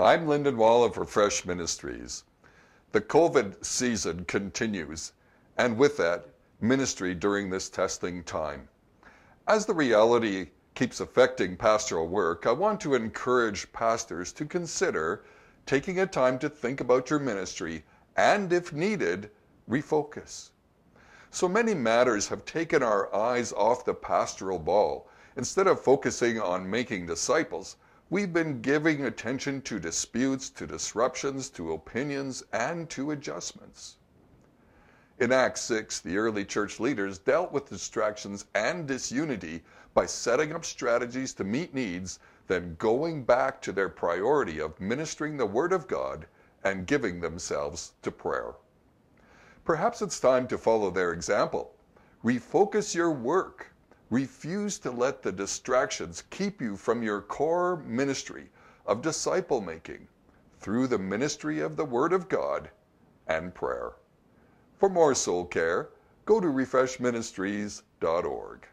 I'm Lyndon Wall of Refresh Ministries. The COVID season continues, and with that, ministry during this testing time. As the reality keeps affecting pastoral work, I want to encourage pastors to consider taking a time to think about your ministry and, if needed, refocus. So many matters have taken our eyes off the pastoral ball. Instead of focusing on making disciples, we've been giving attention to disputes, to disruptions, to opinions, and to adjustments. In Acts 6, the early church leaders dealt with distractions and disunity by setting up strategies to meet needs, then going back to their priority of ministering the Word of God and giving themselves to prayer. Perhaps it's time to follow their example. Refocus your work. Refuse to let the distractions keep you from your core ministry of disciple making through the ministry of the Word of God and prayer. For more soul care, go to refreshministries.org.